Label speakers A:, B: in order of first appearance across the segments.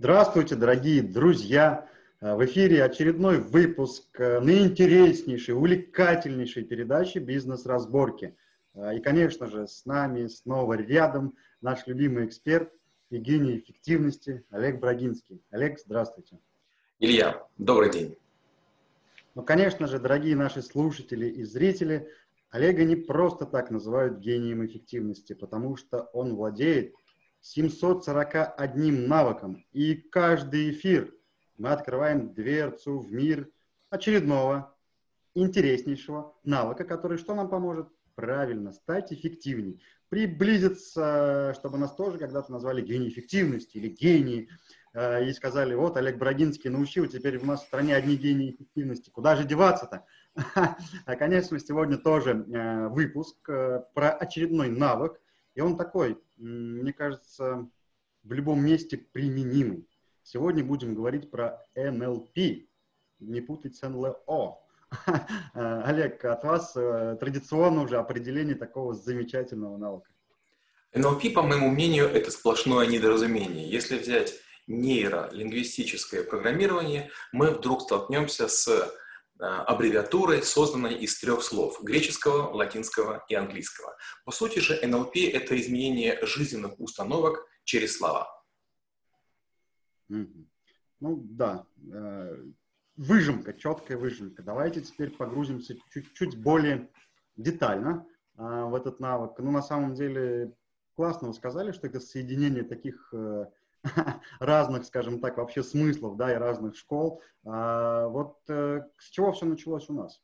A: Здравствуйте, дорогие друзья! Э, в эфире очередной выпуск э, наиинтереснейшей, увлекательнейшей передачи «Бизнес-разборки». Э, и, конечно же, с нами снова рядом наш любимый эксперт и гений эффективности Олег Брагинский. Олег, здравствуйте.
B: Илья, добрый день.
A: Ну, конечно же, дорогие наши слушатели и зрители, Олега не просто так называют гением эффективности, потому что он владеет 741 навыком. И каждый эфир мы открываем дверцу в мир очередного, интереснейшего навыка, который что нам поможет? Правильно, стать эффективней. Приблизиться, чтобы нас тоже когда-то назвали гений эффективности или гений. Э, и сказали, вот Олег Брагинский научил, теперь у нас в стране одни гении эффективности. Куда же деваться-то? А, конечно, сегодня тоже э, выпуск э, про очередной навык, и он такой, мне кажется, в любом месте применимый. Сегодня будем говорить про NLP, не путать с НЛО. Олег, от вас э, традиционно уже определение такого замечательного навыка.
B: NLP, по моему мнению, это сплошное недоразумение. Если взять нейролингвистическое программирование, мы вдруг столкнемся с Э, аббревиатурой, созданной из трех слов – греческого, латинского и английского. По сути же NLP – это изменение жизненных установок через слова.
A: Ну да, э, выжимка, четкая выжимка. Давайте теперь погрузимся чуть-чуть более детально а, в этот навык. Ну, на самом деле, классно вы сказали, что это соединение таких э, разных, скажем так, вообще смыслов, да, и разных школ. А, вот э, с чего все началось у нас?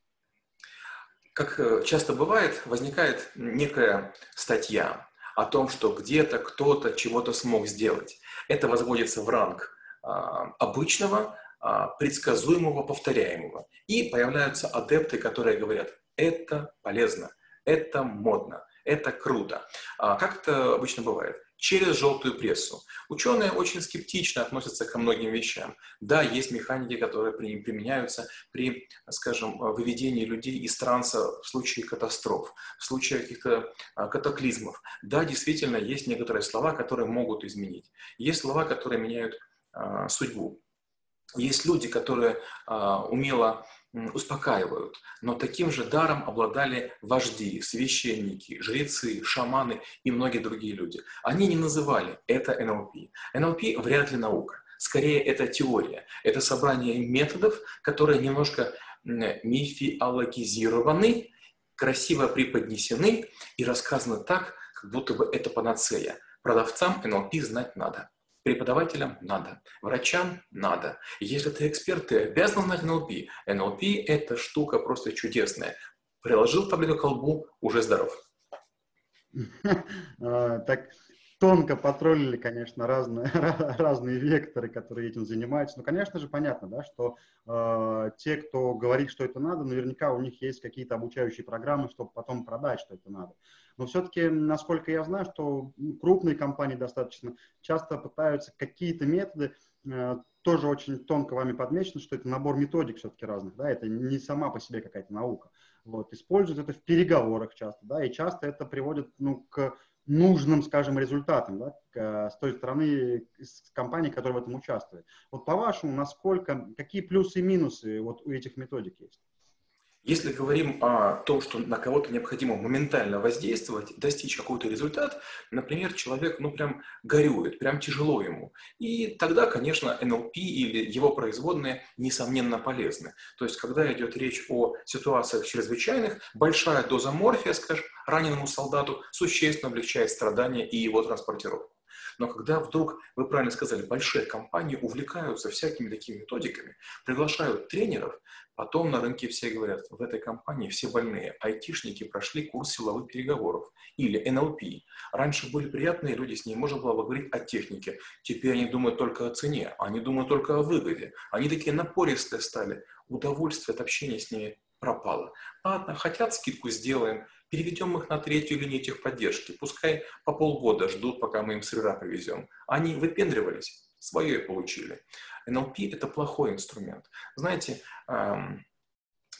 B: Как э, часто бывает, возникает некая статья о том, что где-то кто-то чего-то смог сделать. Это возводится в ранг а, обычного, а, предсказуемого, повторяемого. И появляются адепты, которые говорят, это полезно, это модно, это круто. Как это обычно бывает? Через желтую прессу. Ученые очень скептично относятся ко многим вещам. Да, есть механики, которые применяются при, скажем, выведении людей из транса в случае катастроф, в случае каких-то а, катаклизмов. Да, действительно, есть некоторые слова, которые могут изменить. Есть слова, которые меняют а, судьбу. Есть люди, которые а, умело успокаивают. Но таким же даром обладали вожди, священники, жрецы, шаманы и многие другие люди. Они не называли это НЛП. НЛП вряд ли наука. Скорее, это теория. Это собрание методов, которые немножко мифиологизированы, красиво преподнесены и рассказаны так, как будто бы это панацея. Продавцам НЛП знать надо. Преподавателям надо, врачам надо. Если ты эксперт, ты обязан знать НЛП. НЛП – это штука просто чудесная. Приложил таблетку к колбу, уже здоров.
A: А, так, тонко потроллили, конечно, разные, разные векторы, которые этим занимаются. Но, конечно же, понятно, да, что э, те, кто говорит, что это надо, наверняка у них есть какие-то обучающие программы, чтобы потом продать, что это надо. Но все-таки, насколько я знаю, что крупные компании достаточно часто пытаются какие-то методы, э, тоже очень тонко вами подмечено, что это набор методик все-таки разных, да, это не сама по себе какая-то наука. Вот, используют это в переговорах часто, да, и часто это приводит, ну, к нужным, скажем, результатам, да, к, с той стороны с компании, которая в этом участвует. Вот по-вашему, насколько, какие плюсы и минусы вот у этих методик есть?
B: Если говорим о том, что на кого-то необходимо моментально воздействовать, достичь какой-то результат, например, человек, ну, прям горюет, прям тяжело ему. И тогда, конечно, НЛП или его производные, несомненно, полезны. То есть, когда идет речь о ситуациях чрезвычайных, большая доза морфия, скажем, раненому солдату существенно облегчает страдания и его транспортировку. Но когда вдруг, вы правильно сказали, большие компании увлекаются всякими такими методиками, приглашают тренеров, потом на рынке все говорят, в этой компании все больные, айтишники прошли курс силовых переговоров или НЛП. Раньше были приятные люди, с ними можно было говорить о технике. Теперь они думают только о цене, они думают только о выгоде. Они такие напористые стали. Удовольствие от общения с ними пропало. Ладно, хотят скидку сделаем, переведем их на третью линию техподдержки. Пускай по полгода ждут, пока мы им сыра привезем. Они выпендривались, свое получили. НЛП – это плохой инструмент. Знаете,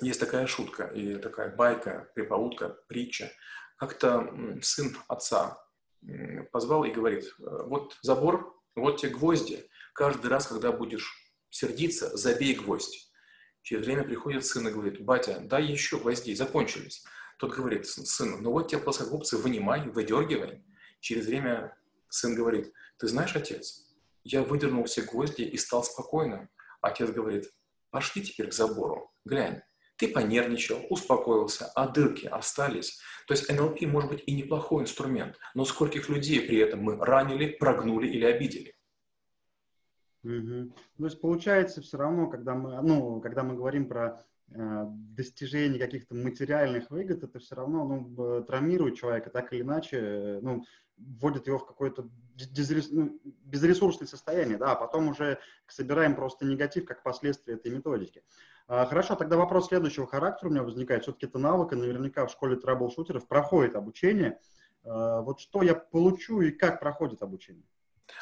B: есть такая шутка и такая байка, припаутка, притча. Как-то сын отца позвал и говорит, вот забор, вот те гвозди, Каждый раз, когда будешь сердиться, забей гвоздь. Через время приходит сын и говорит, батя, дай еще гвоздей, закончились. Тот говорит, сын, ну вот тебе плоскогубцы, вынимай, выдергивай. Через время сын говорит, ты знаешь, отец, я выдернул все гвозди и стал спокойным. Отец говорит, пошли теперь к забору, глянь, ты понервничал, успокоился, а дырки остались. То есть НЛП может быть и неплохой инструмент, но скольких людей при этом мы ранили, прогнули или обидели.
A: Угу. То есть получается все равно, когда мы, ну, когда мы говорим про э, достижение каких-то материальных выгод, это все равно ну, травмирует человека так или иначе, э, ну, вводит его в какое-то ну, безресурсное состояние, да, а потом уже собираем просто негатив как последствие этой методики. А, хорошо, тогда вопрос следующего характера у меня возникает. Все-таки это навык, и наверняка в школе трабл-шутеров проходит обучение. А, вот что я получу и как проходит обучение?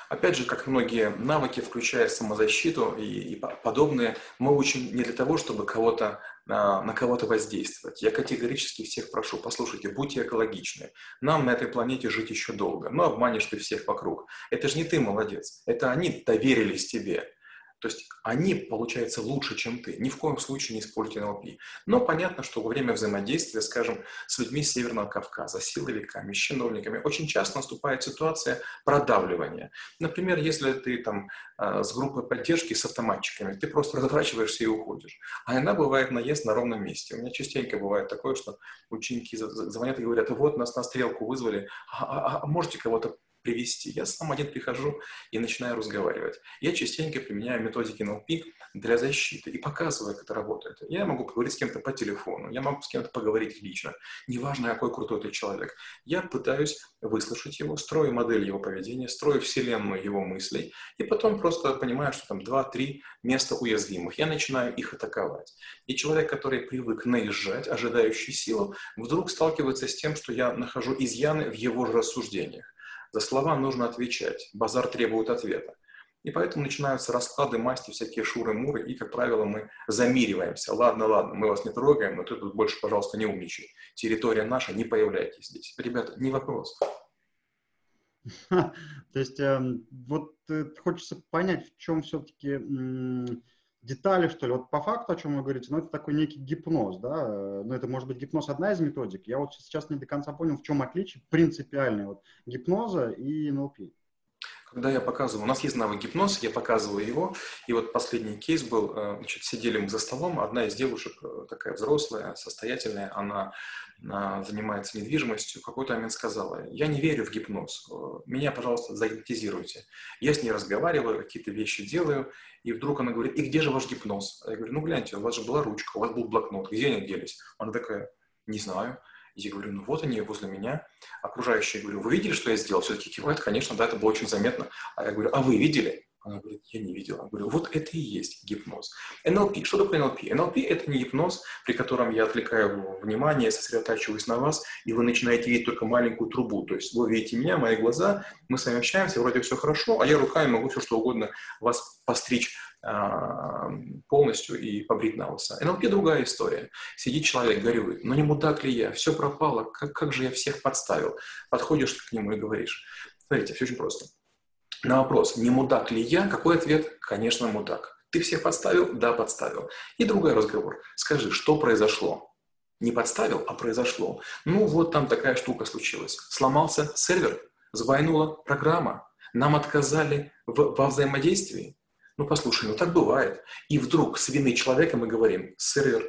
B: Опять же, как многие навыки, включая самозащиту и, и подобные, мы учим не для того, чтобы кого-то на, на кого-то воздействовать. Я категорически всех прошу, послушайте, будьте экологичны. Нам на этой планете жить еще долго. Но обманешь ты всех вокруг. Это же не ты молодец. Это они доверились тебе. То есть они, получается, лучше, чем ты. Ни в коем случае не используйте НЛП. Но понятно, что во время взаимодействия, скажем, с людьми Северного Кавказа, силовиками, чиновниками, очень часто наступает ситуация продавливания. Например, если ты там а, с группой поддержки, с автоматчиками, ты просто разворачиваешься и уходишь. А она бывает наезд на ровном месте. У меня частенько бывает такое, что ученики звонят и говорят, вот нас на стрелку вызвали, а, а, а можете кого-то привести. Я сам один прихожу и начинаю разговаривать. Я частенько применяю методики NLP для защиты и показываю, как это работает. Я могу поговорить с кем-то по телефону, я могу с кем-то поговорить лично. Неважно, какой крутой ты человек. Я пытаюсь выслушать его, строю модель его поведения, строю вселенную его мыслей, и потом просто понимаю, что там два-три места уязвимых. Я начинаю их атаковать. И человек, который привык наезжать, ожидающий силу, вдруг сталкивается с тем, что я нахожу изъяны в его же рассуждениях. За слова нужно отвечать. Базар требует ответа. И поэтому начинаются расклады, масти, всякие шуры-муры, и, как правило, мы замириваемся. Ладно, ладно, мы вас не трогаем, но ты тут больше, пожалуйста, не умничай. Территория наша, не появляйтесь здесь. Ребята, не вопрос.
A: То есть эм, вот э, хочется понять, в чем все-таки детали, что ли. Вот по факту, о чем вы говорите, ну, это такой некий гипноз, да, ну, это может быть гипноз одна из методик. Я вот сейчас не до конца понял, в чем отличие принципиальное вот гипноза и НЛП
B: когда я показываю, у нас есть навык гипноз, я показываю его, и вот последний кейс был, э, значит, сидели мы за столом, одна из девушек, э, такая взрослая, состоятельная, она занимается недвижимостью, в какой-то момент сказала, я не верю в гипноз, э, меня, пожалуйста, загипнотизируйте. Я с ней разговариваю, какие-то вещи делаю, и вдруг она говорит, и где же ваш гипноз? Я говорю, ну гляньте, у вас же была ручка, у вас был блокнот, где они делись? Она такая, не знаю. Я говорю, ну вот они возле меня. Окружающие говорю, вы видели, что я сделал? Все-таки кивают, конечно, да, это было очень заметно. А я говорю, а вы видели? Она говорит, я не видела. Я говорю, вот это и есть гипноз. НЛП. Что такое НЛП? НЛП – это не гипноз, при котором я отвлекаю внимание, сосредотачиваюсь на вас, и вы начинаете видеть только маленькую трубу. То есть вы видите меня, мои глаза, мы с вами общаемся, вроде все хорошо, а я руками могу все что угодно вас постричь а, полностью и побрить на лысо. НЛП другая история. Сидит человек, горюет, но не мудак ли я, все пропало, как, как же я всех подставил. Подходишь к нему и говоришь. Смотрите, все очень просто на вопрос, не мудак ли я, какой ответ? Конечно, мудак. Ты всех подставил? Да, подставил. И другой разговор. Скажи, что произошло? Не подставил, а произошло. Ну, вот там такая штука случилась. Сломался сервер, сбойнула программа, нам отказали в, во взаимодействии. Ну, послушай, ну так бывает. И вдруг с вины человека мы говорим, сервер,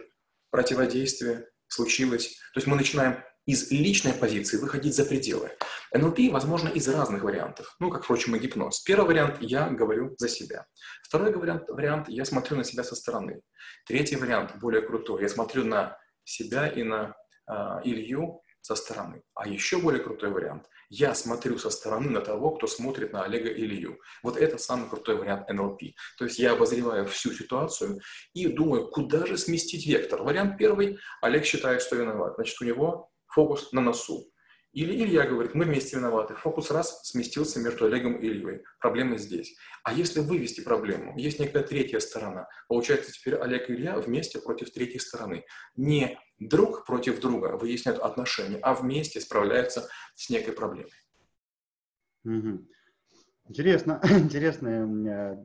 B: противодействие, случилось. То есть мы начинаем из личной позиции выходить за пределы. НЛП возможно из разных вариантов, ну, как, впрочем, и гипноз. Первый вариант – я говорю за себя. Второй вариант, вариант – я смотрю на себя со стороны. Третий вариант, более крутой, я смотрю на себя и на э, Илью со стороны. А еще более крутой вариант – я смотрю со стороны на того, кто смотрит на Олега Илью. Вот это самый крутой вариант НЛП. То есть я обозреваю всю ситуацию и думаю, куда же сместить вектор. Вариант первый – Олег считает, что виноват. Значит, у него фокус на носу. Или Илья говорит, мы вместе виноваты. Фокус раз сместился между Олегом и Ильей. Проблема здесь. А если вывести проблему, есть некая третья сторона. Получается, теперь Олег и Илья вместе против третьей стороны. Не друг против друга выясняют отношения, а вместе справляются с некой проблемой.
A: Угу. Интересно, интересное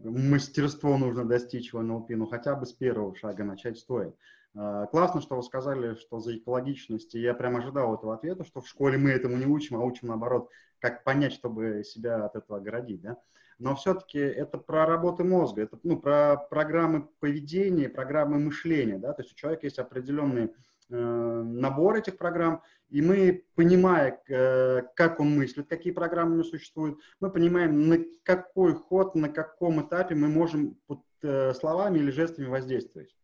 A: мастерство нужно достичь в НЛП, но хотя бы с первого шага начать стоит. А, классно, что вы сказали, что за экологичность. И я прям ожидал этого ответа, что в школе мы этому не учим, а учим наоборот, как понять, чтобы себя от этого оградить. Да? Но все-таки это про работу мозга, это ну, про программы поведения, программы мышления. Да? То есть у человека есть определенный э, набор этих программ, и мы, понимая, э, как он мыслит, какие программы у него существуют, мы понимаем, на какой ход, на каком этапе мы можем под, э, словами или жестами воздействовать.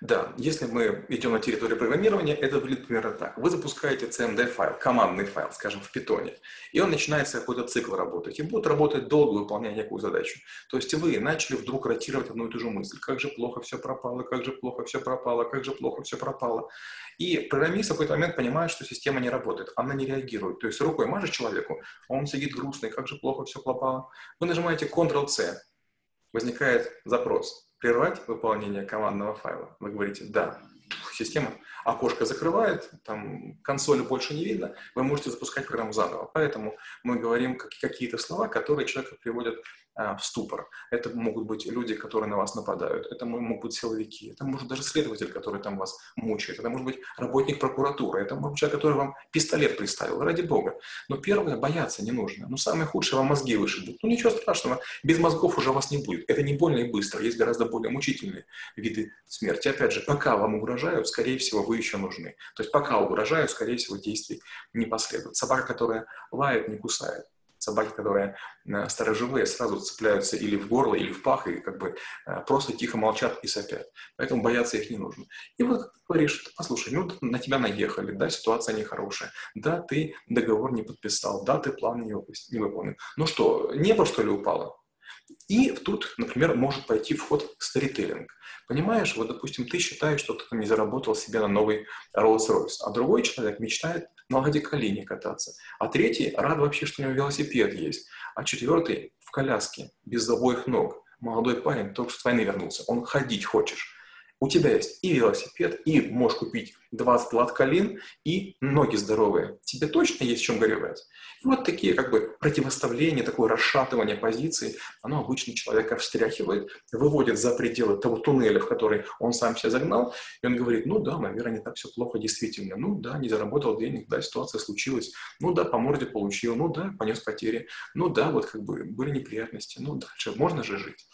B: Да, если мы идем на территорию программирования, это выглядит примерно так. Вы запускаете CMD-файл, командный файл, скажем, в питоне, и он начинается какой-то цикл работать, и будет работать долго, выполняя некую задачу. То есть вы начали вдруг ротировать одну и ту же мысль. Как же плохо все пропало, как же плохо все пропало, как же плохо все пропало. И программист в какой-то момент понимает, что система не работает, она не реагирует. То есть рукой мажешь человеку, он сидит грустный, как же плохо все пропало. Вы нажимаете Ctrl-C, возникает запрос прервать выполнение командного файла? Вы говорите «да». Система окошко закрывает, там консоли больше не видно, вы можете запускать программу заново. Поэтому мы говорим какие-то слова, которые человека приводят в ступор. Это могут быть люди, которые на вас нападают, это могут быть силовики, это может даже следователь, который там вас мучает, это может быть работник прокуратуры, это может быть человек, который вам пистолет приставил, ради бога. Но первое, бояться не нужно. Ну, самое худшее, вам мозги вышибут. Ну, ничего страшного, без мозгов уже вас не будет. Это не больно и быстро, есть гораздо более мучительные виды смерти. Опять же, пока вам угрожают, скорее всего, вы еще нужны. То есть пока угрожают, скорее всего, действий не последует. Собака, которая лает, не кусает собаки, которые э, сторожевые, сразу цепляются или в горло, или в пах, и как бы э, просто тихо молчат и сопят. Поэтому бояться их не нужно. И вот ты говоришь, послушай, ну на тебя наехали, да, ситуация нехорошая, да, ты договор не подписал, да, ты план не, выполнил. Ну что, небо что ли упало? И тут, например, может пойти в ход старителлинг. Понимаешь, вот, допустим, ты считаешь, что ты не заработал себе на новый Rolls-Royce, а другой человек мечтает ладе колени кататься, а третий рад вообще, что у него велосипед есть, а четвертый в коляске, без обоих ног. Молодой парень только что с войны вернулся, он ходить хочешь у тебя есть и велосипед, и можешь купить 20 латкалин, и ноги здоровые. Тебе точно есть чем горевать. И вот такие как бы противоставления, такое расшатывание позиций, оно обычно человека встряхивает, выводит за пределы того туннеля, в который он сам себя загнал, и он говорит, ну да, наверное, не так все плохо действительно. Ну да, не заработал денег, да, ситуация случилась. Ну да, по морде получил, ну да, понес потери. Ну да, вот как бы были неприятности. Ну дальше можно же жить.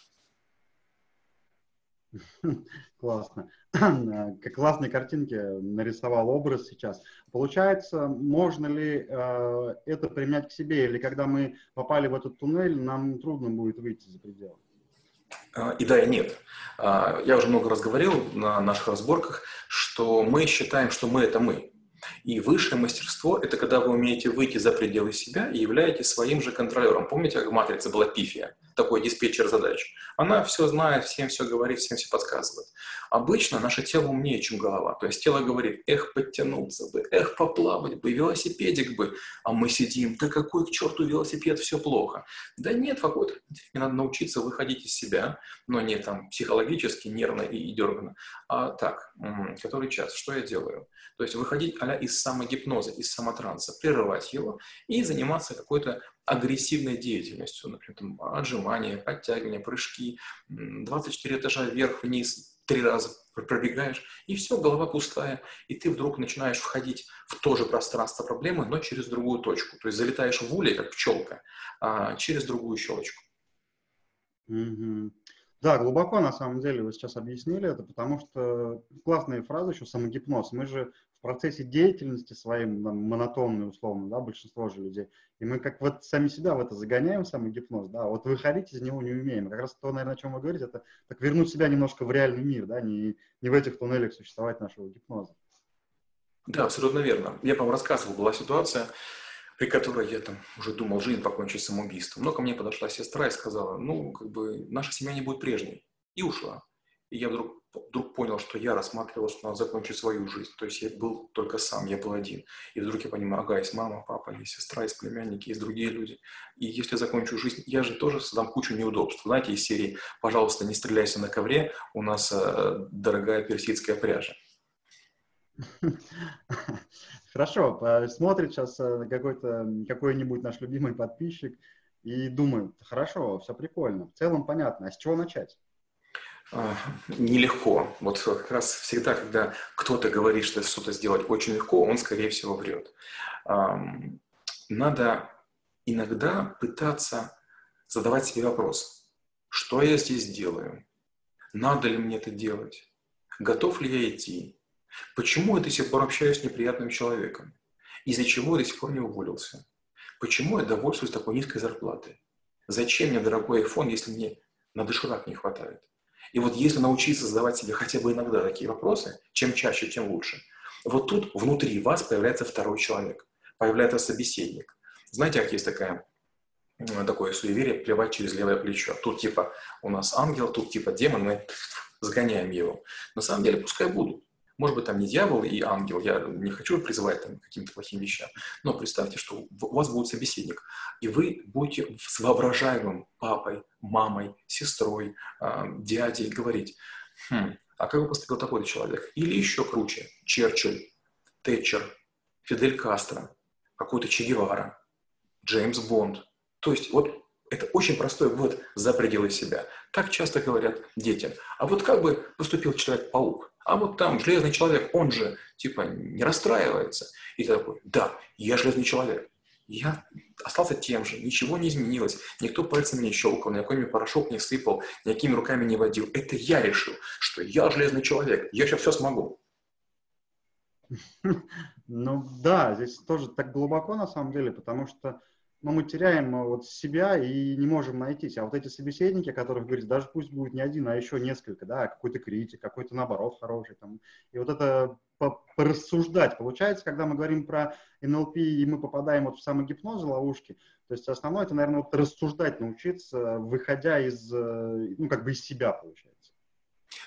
A: Классно. Как классные картинки нарисовал образ сейчас. Получается, можно ли э, это применять к себе, или когда мы попали в этот туннель, нам трудно будет выйти за пределы?
B: А, и да, и нет. А, я уже много раз говорил на наших разборках, что мы считаем, что мы — это мы. И высшее мастерство – это когда вы умеете выйти за пределы себя и являетесь своим же контролером. Помните, как в «Матрице» была пифия, такой диспетчер задач? Она все знает, всем все говорит, всем все подсказывает. Обычно наше тело умнее, чем голова. То есть тело говорит, эх, подтянуться бы, эх, поплавать бы, велосипедик бы. А мы сидим, да какой к черту велосипед, все плохо. Да нет, какой-то не надо научиться выходить из себя, но не там психологически, нервно и, и дерганно, а так, который час, что я делаю? То есть выходить а из самогипноза, из самотранса, прерывать его и заниматься какой-то агрессивной деятельностью, например, там, отжимания, подтягивания, прыжки, 24 этажа вверх-вниз, три раза пробегаешь, и все, голова пустая, и ты вдруг начинаешь входить в то же пространство проблемы, но через другую точку. То есть залетаешь в улей, как пчелка, а через другую щелочку.
A: Mm-hmm. Да, глубоко на самом деле вы сейчас объяснили это, потому что классная фраза еще самогипноз. Мы же в процессе деятельности своим, там, монотонной условно, да, большинство же людей, и мы как вот сами себя в это загоняем, самогипноз, да, вот выходить из него не умеем. Как раз то, наверное, о чем вы говорите, это так вернуть себя немножко в реальный мир, да, не, не в этих туннелях существовать нашего гипноза.
B: Да, абсолютно верно. Я, по-моему, рассказывал, была ситуация, при которой я там уже думал жизнь покончить самоубийством. Но ко мне подошла сестра и сказала, ну, как бы, наша семья не будет прежней. И ушла. И я вдруг, вдруг понял, что я рассматривал, что надо закончить свою жизнь. То есть я был только сам, я был один. И вдруг я понимаю, ага, есть мама, папа, есть сестра, есть племянники, есть другие люди. И если закончу жизнь, я же тоже создам кучу неудобств. Знаете, из серии «Пожалуйста, не стреляйся на ковре, у нас э, дорогая персидская пряжа».
A: Хорошо, смотрит сейчас э, какой-то, какой-нибудь наш любимый подписчик и думают, хорошо, все прикольно, в целом понятно, а с чего начать?
B: А, нелегко. Вот как раз всегда, когда кто-то говорит, что что-то сделать очень легко, он, скорее всего, врет. Надо иногда пытаться задавать себе вопрос, что я здесь делаю? Надо ли мне это делать? Готов ли я идти? Почему я до сих пор общаюсь с неприятным человеком? Из-за чего я до сих пор не уволился? Почему я довольствуюсь такой низкой зарплатой? Зачем мне дорогой iPhone, если мне на доширак не хватает? И вот если научиться задавать себе хотя бы иногда такие вопросы, чем чаще, тем лучше. Вот тут внутри вас появляется второй человек, появляется собеседник. Знаете, как есть такая такое суеверие плевать через левое плечо. Тут типа у нас ангел, тут типа демон, мы сгоняем его. На самом деле пускай будут. Может быть, там не дьявол и ангел, я не хочу призывать там каким-то плохим вещам, но представьте, что у вас будет собеседник, и вы будете с воображаемым папой, мамой, сестрой, э, дядей говорить, хм, а как бы поступил такой человек? Или еще круче, Черчилль, Тэтчер, Фидель Кастро, какой-то Че Гевара, Джеймс Бонд, то есть вот это очень простой вывод за пределы себя. Так часто говорят детям. А вот как бы поступил Человек-паук? А вот там Железный Человек, он же типа не расстраивается. И ты такой, да, я Железный Человек. Я остался тем же, ничего не изменилось, никто пальцем не щелкал, никакой мне порошок не сыпал, никакими руками не водил. Это я решил, что я железный человек, я сейчас все смогу.
A: Ну да, здесь тоже так глубоко на самом деле, потому что но мы теряем э, вот себя и не можем найтись. А вот эти собеседники, о которых говорится, даже пусть будет не один, а еще несколько, да, какой-то критик, какой-то наоборот хороший там. И вот это порассуждать. Получается, когда мы говорим про НЛП, и мы попадаем вот в самогипноз, ловушки, то есть основное, это, наверное, вот рассуждать научиться, выходя из, э, ну, как бы из себя, получается.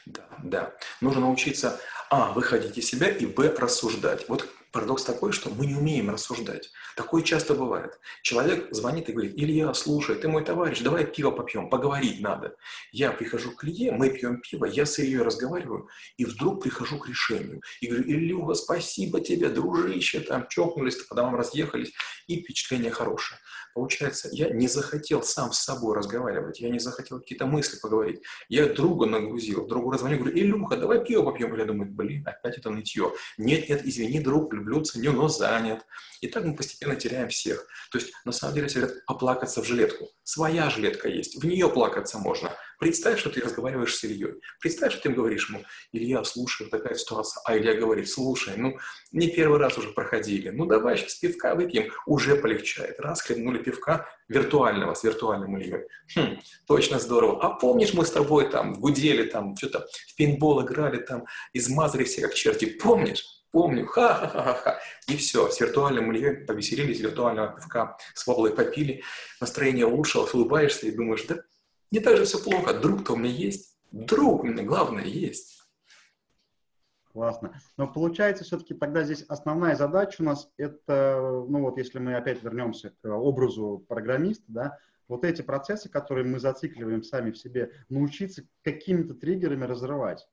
B: Да, да. Нужно научиться, а, выходить из себя, и, б, рассуждать. Вот Парадокс такой, что мы не умеем рассуждать. Такое часто бывает. Человек звонит и говорит, Илья, слушай, ты мой товарищ, давай пиво попьем, поговорить надо. Я прихожу к Илье, мы пьем пиво, я с Ильей разговариваю, и вдруг прихожу к решению. И говорю, Илюха, спасибо тебе, дружище, там чокнулись, по домам разъехались, и впечатление хорошее. Получается, я не захотел сам с собой разговаривать, я не захотел какие-то мысли поговорить. Я друга нагрузил, другу раззвонил, говорю, Илюха, давай пиво попьем. Я думаю, блин, опять это нытье. Нет, нет, извини, друг, люблю, ценю, но занят. И так мы постепенно теряем всех. То есть, на самом деле, говорят, оплакаться в жилетку. Своя жилетка есть, в нее плакаться можно. Представь, что ты разговариваешь с Ильей. Представь, что ты говоришь ему, Илья, слушай, такая ситуация. А Илья говорит, слушай, ну, не первый раз уже проходили. Ну, давай сейчас пивка выпьем. Уже полегчает. Раз хлебнули пивка виртуального, с виртуальным Ильей. Хм, точно здорово. А помнишь, мы с тобой там гудели, там что-то в пейнтбол играли, там измазали все как черти. Помнишь? помню, ха-ха-ха-ха. И все, с виртуальным Ильей повеселились, виртуального пивка с воблой попили, настроение улучшилось, улыбаешься и думаешь, да не так же все плохо, друг-то у меня есть, друг у меня, главное, есть.
A: Классно. Но получается, все-таки тогда здесь основная задача у нас это, ну вот если мы опять вернемся к образу программиста, да, вот эти процессы, которые мы зацикливаем сами в себе, научиться какими-то триггерами разрывать.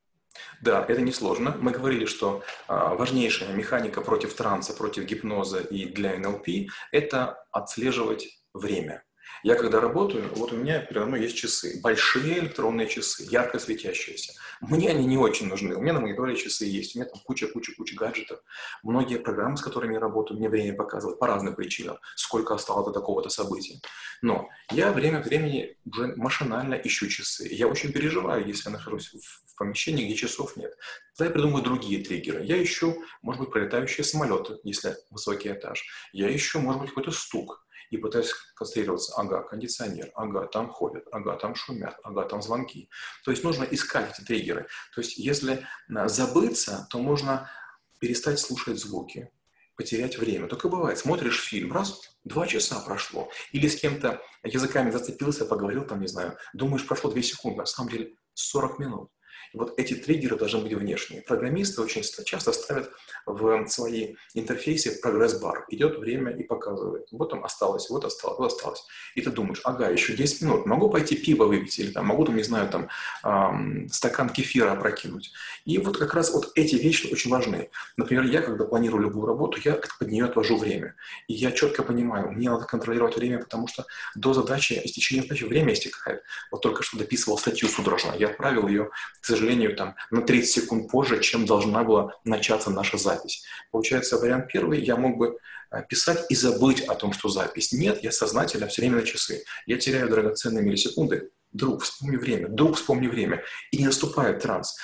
B: Да, это несложно. Мы говорили, что а, важнейшая механика против транса, против гипноза и для НЛП – это отслеживать время. Я когда работаю, вот у меня передо мной есть часы, большие электронные часы, ярко светящиеся. Мне они не очень нужны. У меня на мониторе часы есть, у меня там куча-куча-куча гаджетов. Многие программы, с которыми я работаю, мне время показывают по разным причинам, сколько осталось до такого-то события. Но я время от времени уже машинально ищу часы. Я очень переживаю, если я нахожусь в помещении, где часов нет. Тогда я придумаю другие триггеры. Я ищу, может быть, пролетающие самолеты, если высокий этаж. Я ищу, может быть, какой-то стук и пытаюсь концентрироваться, ага, кондиционер, ага, там ходят, ага, там шумят, ага, там звонки. То есть нужно искать эти триггеры. То есть если а, забыться, то можно перестать слушать звуки, потерять время. Только бывает, смотришь фильм, раз, два часа прошло, или с кем-то языками зацепился, поговорил, там, не знаю, думаешь, прошло две секунды, а на самом деле 40 минут. Вот эти триггеры должны быть внешние. Программисты очень часто ставят в свои интерфейсы прогресс-бар. Идет время и показывает. Вот там осталось, вот осталось, вот осталось. И ты думаешь, ага, еще 10 минут. Могу пойти пиво выпить или там, могу там, не знаю, там эм, стакан кефира опрокинуть. И вот как раз вот эти вещи очень важны. Например, я, когда планирую любую работу, я под нее отвожу время. И я четко понимаю, мне надо контролировать время, потому что до задачи, истечения задачи время истекает. Вот только что дописывал статью судорожно. Я отправил ее, к сожалению, там на 30 секунд позже, чем должна была начаться наша запись. Получается, вариант первый, я мог бы э, писать и забыть о том, что запись. Нет, я сознательно все время на часы. Я теряю драгоценные миллисекунды. Друг, вспомни время. Друг, вспомни время. И не наступает транс.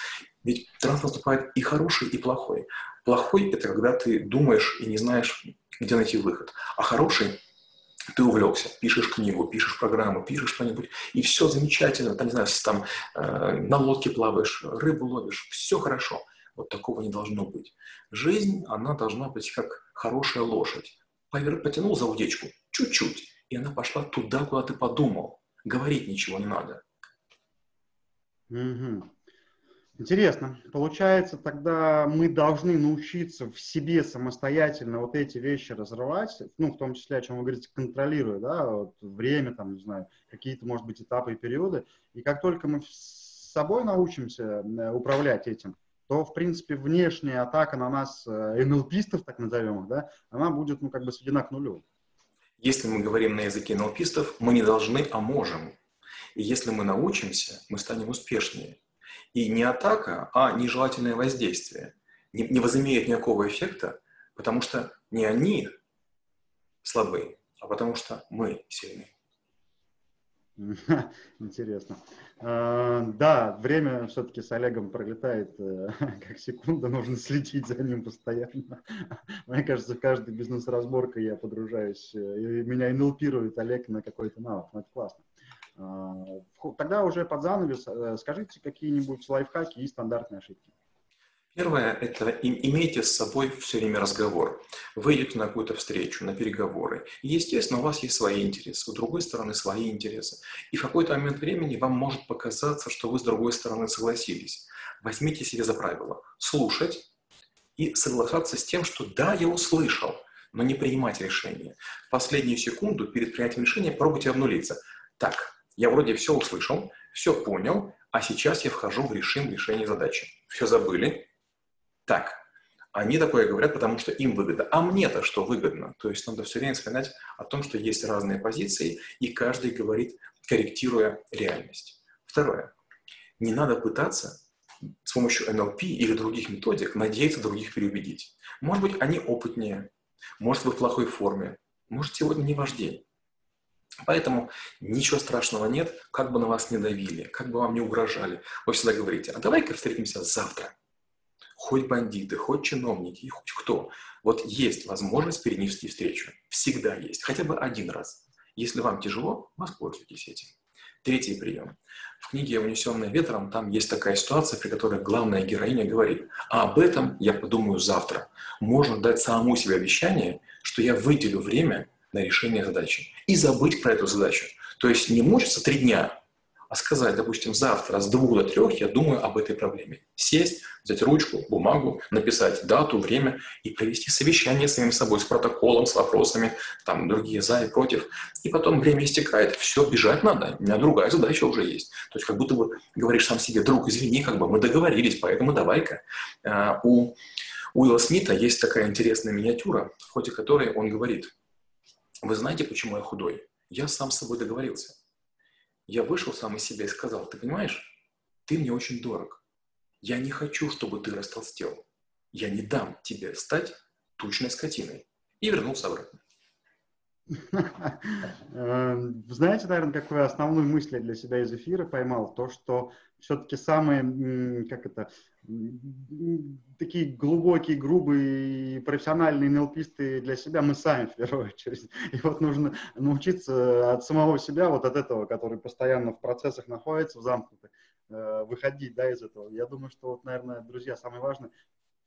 B: Ведь транс наступает и хороший, и плохой. Плохой – это когда ты думаешь и не знаешь, где найти выход. А хороший ты увлекся, пишешь книгу, пишешь программу, пишешь что-нибудь, и все замечательно, там, не знаю, там э, на лодке плаваешь, рыбу ловишь, все хорошо. Вот такого не должно быть. Жизнь, она должна быть как хорошая лошадь. Повер, потянул за удечку чуть-чуть, и она пошла туда, куда ты подумал. Говорить ничего не надо.
A: Угу. Интересно. Получается, тогда мы должны научиться в себе самостоятельно вот эти вещи разрывать, ну, в том числе, о чем вы говорите, контролируя, да, вот время, там, не знаю, какие-то, может быть, этапы и периоды. И как только мы с собой научимся э, управлять этим, то, в принципе, внешняя атака на нас, э, НЛПистов, так назовем их, да, она будет, ну, как бы сведена к нулю.
B: Если мы говорим на языке НЛПистов, мы не должны, а можем. И если мы научимся, мы станем успешнее. И не атака, а нежелательное воздействие не, не возымеет никакого эффекта, потому что не они слабы, а потому что мы сильны.
A: Интересно. А, да, время все-таки с Олегом пролетает э, как секунда, нужно следить за ним постоянно. Мне кажется, в каждой бизнес-разборке я подружаюсь, э, и меня инулпирует Олег на какой-то навык. Ну, это классно. А, тогда уже под занавес э, скажите какие-нибудь лайфхаки и стандартные ошибки.
B: Первое – это имейте с собой все время разговор. Вы идете на какую-то встречу, на переговоры. И, естественно, у вас есть свои интересы, у другой стороны свои интересы. И в какой-то момент времени вам может показаться, что вы с другой стороны согласились. Возьмите себе за правило слушать и соглашаться с тем, что да, я услышал, но не принимать решение. В последнюю секунду перед принятием решения пробуйте обнулиться. Так, я вроде все услышал, все понял, а сейчас я вхожу в режим решения задачи. Все забыли. Так, они такое говорят, потому что им выгодно. А мне-то что выгодно? То есть надо все время вспоминать о том, что есть разные позиции, и каждый говорит, корректируя реальность. Второе. Не надо пытаться с помощью НЛП или других методик надеяться других переубедить. Может быть, они опытнее, может, вы в плохой форме, может, сегодня не ваш день. Поэтому ничего страшного нет, как бы на вас не давили, как бы вам не угрожали. Вы всегда говорите, а давай-ка встретимся завтра. Хоть бандиты, хоть чиновники, хоть кто. Вот есть возможность перенести встречу. Всегда есть. Хотя бы один раз. Если вам тяжело, воспользуйтесь этим. Третий прием. В книге «Унесенная ветром» там есть такая ситуация, при которой главная героиня говорит, а об этом я подумаю завтра. Можно дать самому себе обещание, что я выделю время на решение задачи. И забыть про эту задачу. То есть не мучиться три дня, а сказать, допустим, завтра с двух до трех я думаю об этой проблеме. Сесть, взять ручку, бумагу, написать дату, время и провести совещание с самим собой, с протоколом, с вопросами, там, другие за и против. И потом время истекает, все, бежать надо, у меня другая задача уже есть. То есть как будто бы говоришь сам себе, друг, извини, как бы мы договорились, поэтому давай-ка. А, у Уилла Смита есть такая интересная миниатюра, в ходе которой он говорит – вы знаете, почему я худой? Я сам с собой договорился. Я вышел сам из себя и сказал, ты понимаешь, ты мне очень дорог. Я не хочу, чтобы ты растолстел. Я не дам тебе стать тучной скотиной. И вернулся обратно.
A: Эм, знаете, наверное, какую основную мысль я для себя из эфира поймал? То, что все-таки самые, как это, такие глубокие, грубые, профессиональные НЛПисты для себя мы сами, в первую очередь. И вот нужно научиться от самого себя, вот от этого, который постоянно в процессах находится, в замкнутых, э, выходить да, из этого. Я думаю, что, вот, наверное, друзья, самое важное,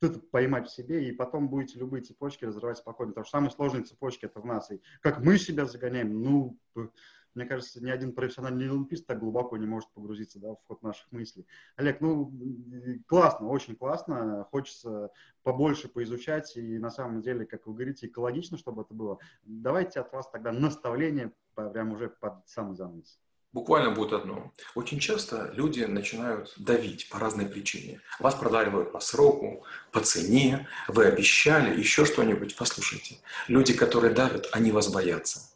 A: это поймать в себе, и потом будете любые цепочки разрывать спокойно. Потому что самые сложные цепочки это в нас. И как мы себя загоняем, ну, мне кажется, ни один профессиональный НЛПист так глубоко не может погрузиться да, в ход наших мыслей. Олег, ну, классно, очень классно. Хочется побольше поизучать, и на самом деле, как вы говорите, экологично, чтобы это было. Давайте от вас тогда наставление прямо уже под самый занавес.
B: Буквально будет одно. Очень часто люди начинают давить по разной причине. Вас продавливают по сроку, по цене, вы обещали, еще что-нибудь. Послушайте, люди, которые давят, они вас боятся.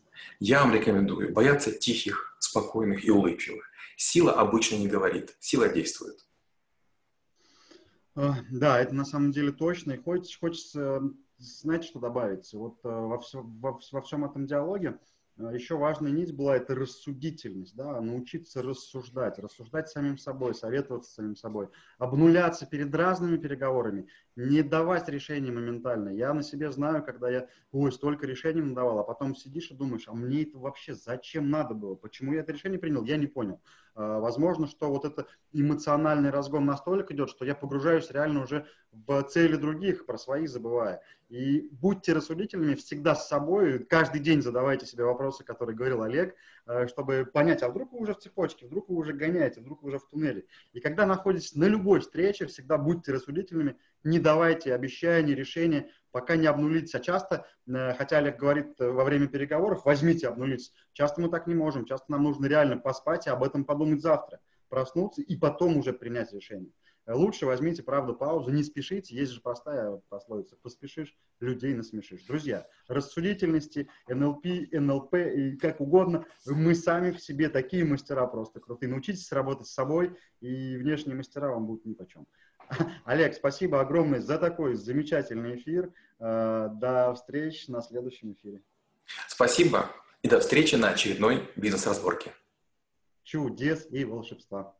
B: Я вам рекомендую бояться тихих, спокойных и улыбчивых. Сила обычно не говорит, сила действует.
A: А, да, это на самом деле точно. И хочется, хочется знаете, что добавить? Вот э, во, все, во, во всем этом диалоге еще важная нить была это рассудительность, да, научиться рассуждать, рассуждать самим собой, советоваться самим собой, обнуляться перед разными переговорами, не давать решений моментально. Я на себе знаю, когда я, ой, столько решений надавал, а потом сидишь и думаешь, а мне это вообще зачем надо было, почему я это решение принял, я не понял. А, возможно, что вот это эмоциональный разгон настолько идет, что я погружаюсь реально уже в цели других, про свои забывая. И будьте рассудительными всегда с собой, каждый день задавайте себе вопросы, которые говорил Олег, а, чтобы понять, а вдруг вы уже в цепочке, вдруг вы уже гоняете, вдруг вы уже в туннеле. И когда находитесь на любой встрече, всегда будьте рассудительными, не давайте обещания, решения, пока не обнулитесь. А часто, э, хотя Олег говорит э, во время переговоров, возьмите, обнулитесь. Часто мы так не можем. Часто нам нужно реально поспать и об этом подумать завтра. Проснуться и потом уже принять решение. Э, лучше возьмите, правда, паузу, не спешите. Есть же простая пословица. Поспешишь, людей насмешишь. Друзья, рассудительности, НЛП, НЛП и как угодно, мы сами в себе такие мастера просто крутые. Научитесь работать с собой, и внешние мастера вам будут ни по чем. Олег, спасибо огромное за такой замечательный эфир. Э, до встречи на следующем эфире.
B: Спасибо и до встречи на очередной бизнес-разборке.
A: Чудес и волшебства.